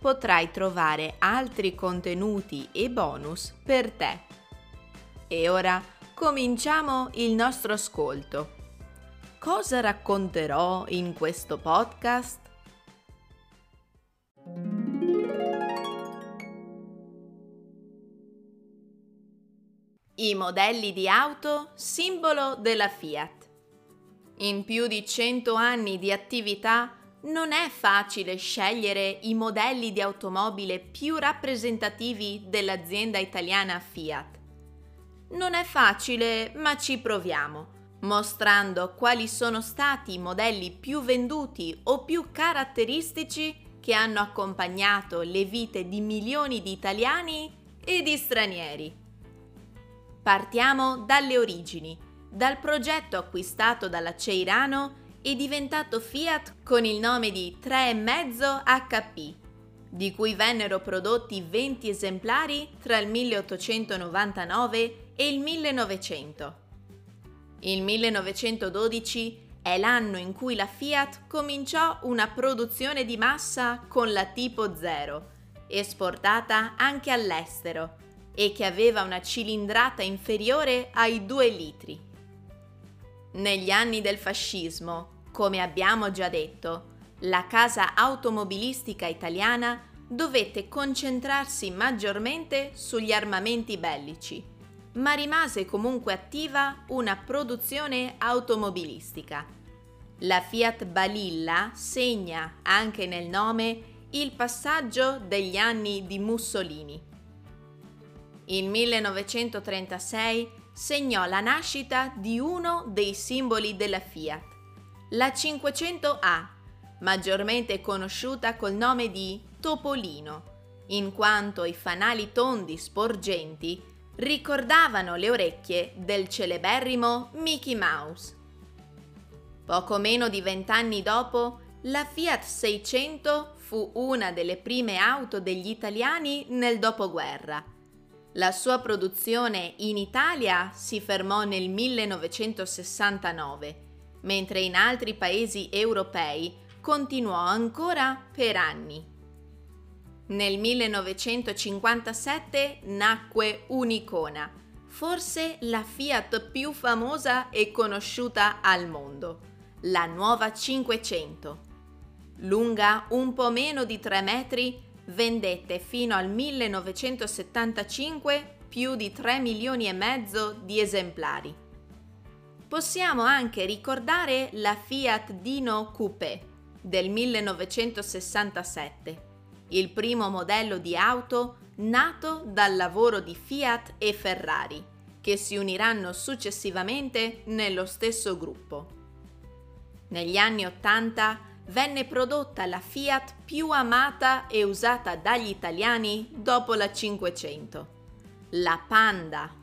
potrai trovare altri contenuti e bonus per te. E ora cominciamo il nostro ascolto. Cosa racconterò in questo podcast? I modelli di auto simbolo della Fiat. In più di 100 anni di attività non è facile scegliere i modelli di automobile più rappresentativi dell'azienda italiana Fiat. Non è facile, ma ci proviamo, mostrando quali sono stati i modelli più venduti o più caratteristici che hanno accompagnato le vite di milioni di italiani e di stranieri. Partiamo dalle origini, dal progetto acquistato dalla Ceirano è diventato Fiat con il nome di 3,5 HP, di cui vennero prodotti 20 esemplari tra il 1899 e il 1900. Il 1912 è l'anno in cui la Fiat cominciò una produzione di massa con la tipo 0, esportata anche all'estero e che aveva una cilindrata inferiore ai 2 litri. Negli anni del fascismo, come abbiamo già detto, la casa automobilistica italiana dovette concentrarsi maggiormente sugli armamenti bellici, ma rimase comunque attiva una produzione automobilistica. La Fiat Balilla segna anche nel nome il passaggio degli anni di Mussolini. Il 1936 segnò la nascita di uno dei simboli della Fiat, la 500A, maggiormente conosciuta col nome di Topolino, in quanto i fanali tondi sporgenti ricordavano le orecchie del celeberrimo Mickey Mouse. Poco meno di vent'anni dopo, la Fiat 600 fu una delle prime auto degli italiani nel dopoguerra la sua produzione in Italia si fermò nel 1969, mentre in altri paesi europei continuò ancora per anni. Nel 1957 nacque Unicona, forse la Fiat più famosa e conosciuta al mondo, la nuova 500. Lunga un po' meno di 3 metri, vendette fino al 1975 più di 3 milioni e mezzo di esemplari. Possiamo anche ricordare la Fiat Dino Coupé del 1967, il primo modello di auto nato dal lavoro di Fiat e Ferrari, che si uniranno successivamente nello stesso gruppo. Negli anni 80 venne prodotta la Fiat più amata e usata dagli italiani dopo la 500, la Panda.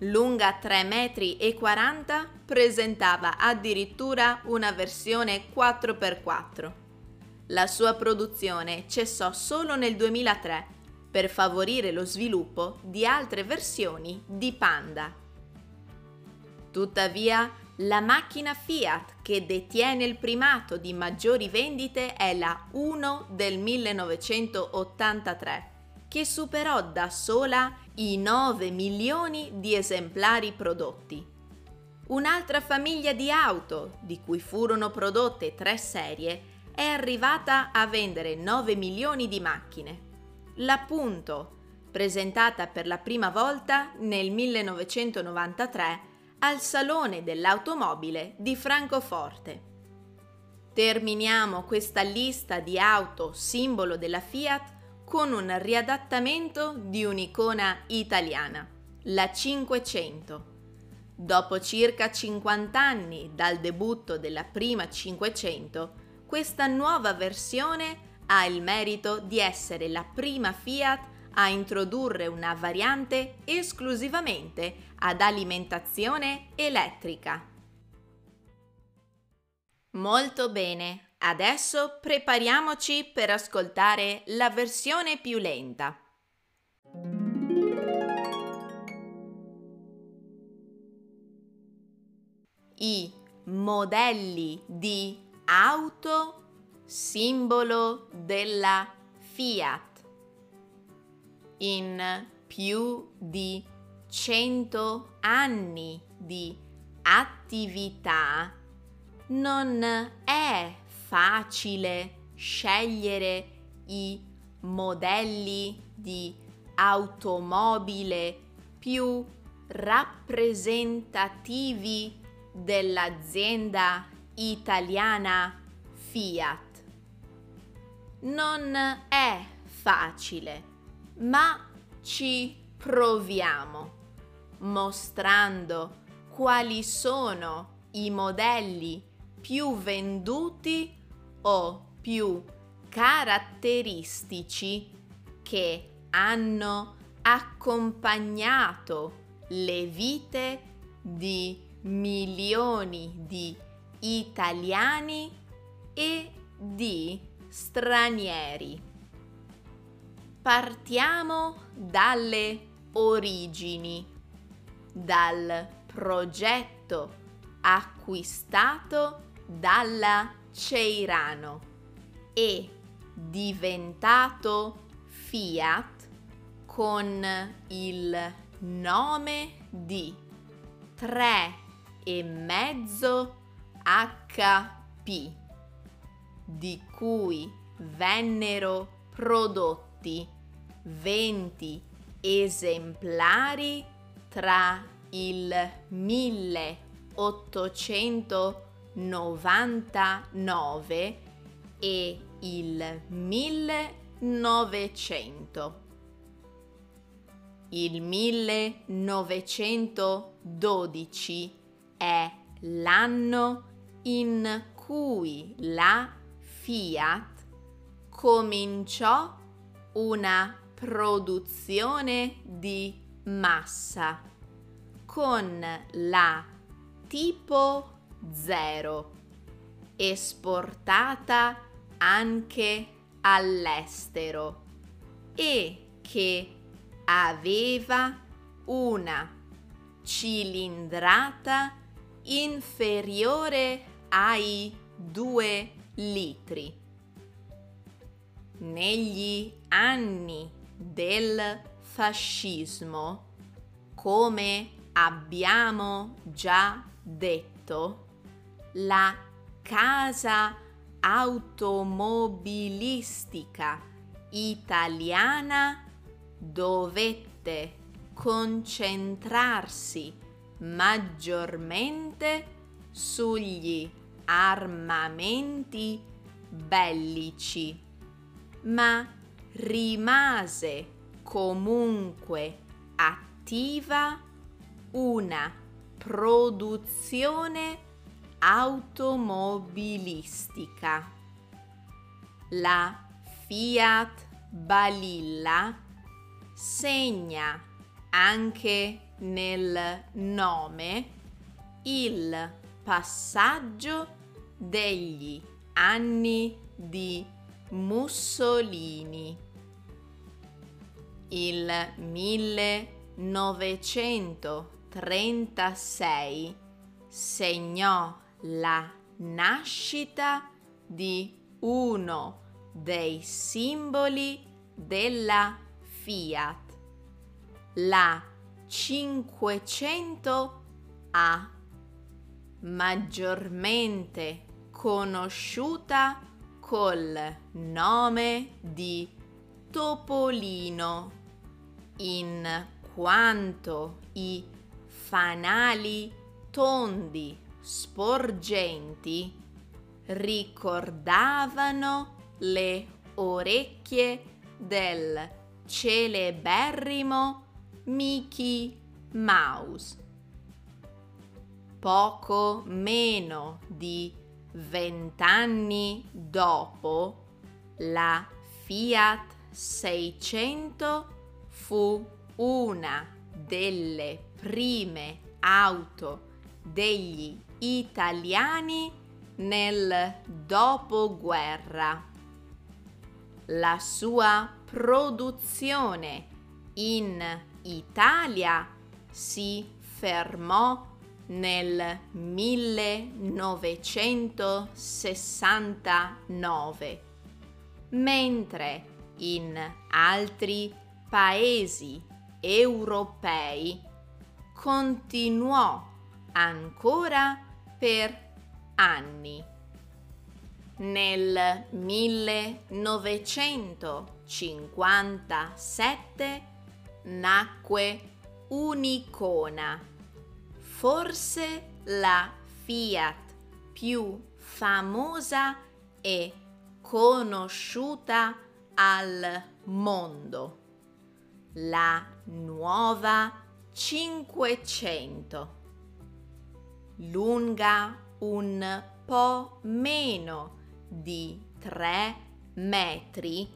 Lunga 3,40 metri e 40, presentava addirittura una versione 4x4. La sua produzione cessò solo nel 2003 per favorire lo sviluppo di altre versioni di Panda. Tuttavia, la macchina Fiat che detiene il primato di maggiori vendite è la 1 del 1983, che superò da sola i 9 milioni di esemplari prodotti. Un'altra famiglia di auto, di cui furono prodotte tre serie, è arrivata a vendere 9 milioni di macchine. La Punto, presentata per la prima volta nel 1993 al Salone dell'Automobile di Francoforte. Terminiamo questa lista di auto simbolo della Fiat con un riadattamento di un'icona italiana, la 500. Dopo circa 50 anni dal debutto della prima 500, questa nuova versione ha il merito di essere la prima Fiat a introdurre una variante esclusivamente ad alimentazione elettrica. Molto bene, adesso prepariamoci per ascoltare la versione più lenta. I modelli di auto simbolo della Fiat. In più di 100 anni di attività non è facile scegliere i modelli di automobile più rappresentativi dell'azienda italiana Fiat. Non è facile, ma ci proviamo, mostrando quali sono i modelli più venduti o più caratteristici che hanno accompagnato le vite di milioni di italiani e di stranieri. Partiamo dalle origini, dal progetto acquistato dalla Ceirano e diventato Fiat con il nome di 3,5 HP di cui vennero prodotti 20 esemplari tra il 1899 e il 1900. Il 1912 è l'anno in cui la Fiat cominciò una produzione di massa con la tipo 0 esportata anche all'estero e che aveva una cilindrata inferiore ai 2 litri. Negli anni del fascismo, come abbiamo già detto, la casa automobilistica italiana dovette concentrarsi maggiormente sugli armamenti bellici, ma rimase comunque attiva una produzione automobilistica. La Fiat Balilla segna anche nel nome il passaggio degli anni di Mussolini. Il 1936 segnò la nascita di uno dei simboli della Fiat, la 500A, maggiormente conosciuta col nome di Topolino, in quanto i fanali tondi sporgenti ricordavano le orecchie del celeberrimo Mickey Mouse. Poco meno di vent'anni dopo, La Fiat 600 fu una delle prime auto degli italiani nel dopoguerra. La sua produzione in Italia si fermò nel 1969, mentre in altri paesi europei continuò ancora per anni. Nel 1957 nacque un'icona, forse la Fiat più famosa e conosciuta al mondo, la nuova 500, lunga un po' meno di 3 metri,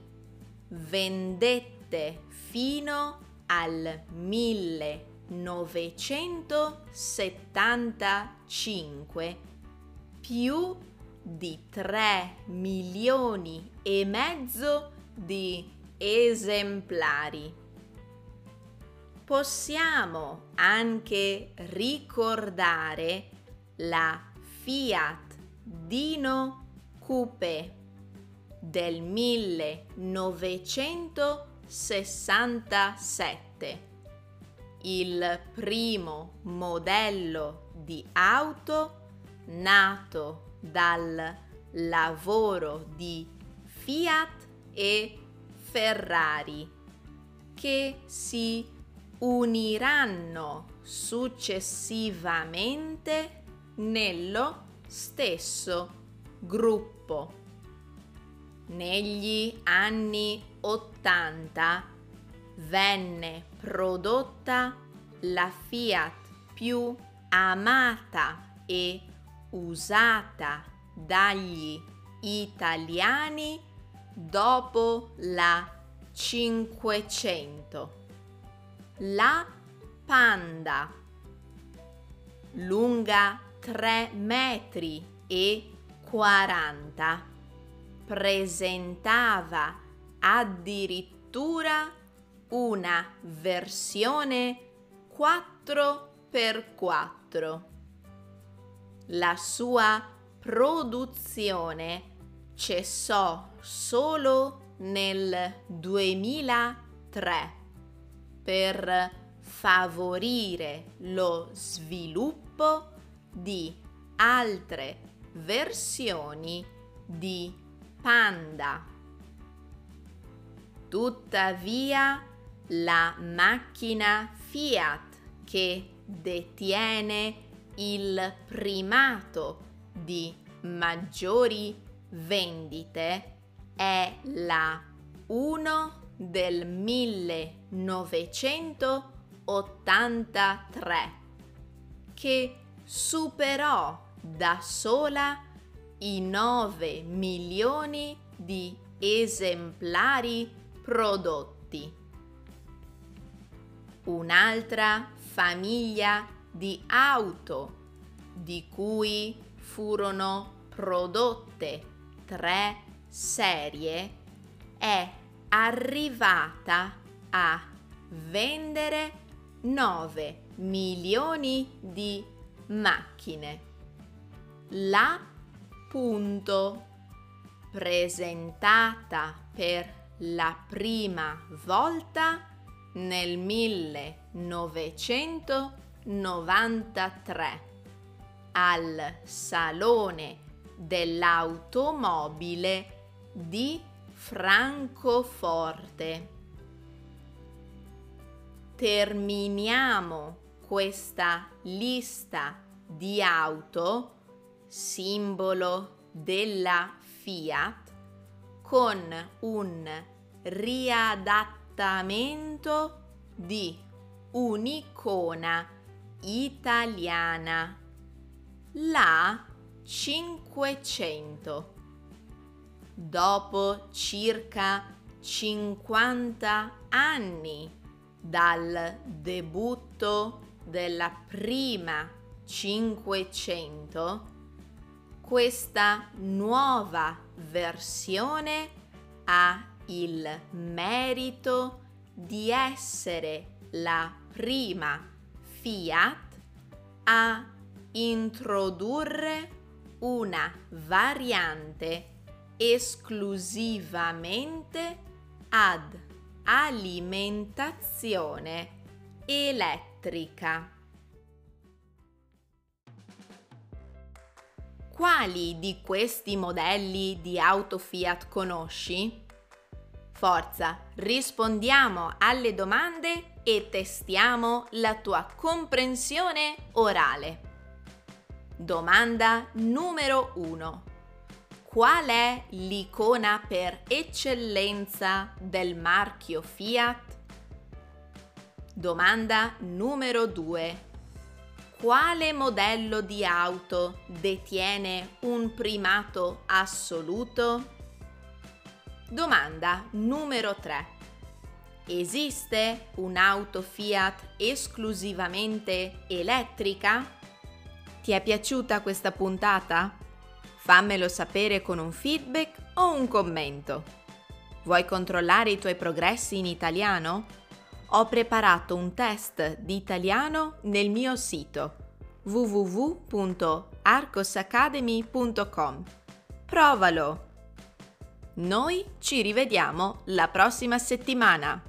vendette fino al 1975 più di 3 milioni e mezzo di esemplari. Possiamo anche ricordare la Fiat Dino Coupe del 1967, il primo modello di auto nato dal lavoro di Fiat e Ferrari che si uniranno successivamente nello stesso gruppo. Negli anni 80 venne prodotta la Fiat più amata e usata dagli italiani dopo la 500. La Panda lunga 3 metri e 40 presentava addirittura una versione 4x4. La sua produzione cessò solo nel 2003 per favorire lo sviluppo di altre versioni di Panda. Tuttavia, la macchina Fiat che detiene il primato di maggiori vendite è la 1 del 1983 che superò da sola i 9 milioni di esemplari prodotti. Un'altra famiglia di auto di cui furono prodotte tre serie è arrivata a vendere 9 milioni di macchine. La punto presentata per la prima volta nel 1993 al Salone dell'Automobile di Francoforte. Terminiamo questa lista di auto, simbolo della Fiat, con un riadattamento di un'icona italiana, la 500. Dopo circa 50 anni dal debutto della prima 500, questa nuova versione ha il merito di essere la prima Fiat a introdurre una variante esclusivamente ad alimentazione elettrica. Quali di questi modelli di auto Fiat conosci? Forza, rispondiamo alle domande e testiamo la tua comprensione orale. Domanda numero 1. Qual è l'icona per eccellenza del marchio Fiat? Domanda numero 2. Quale modello di auto detiene un primato assoluto? Domanda numero 3. Esiste un'auto Fiat esclusivamente elettrica? Ti è piaciuta questa puntata? Fammelo sapere con un feedback o un commento. Vuoi controllare i tuoi progressi in italiano? Ho preparato un test di italiano nel mio sito www.arcosacademy.com. Provalo! Noi ci rivediamo la prossima settimana.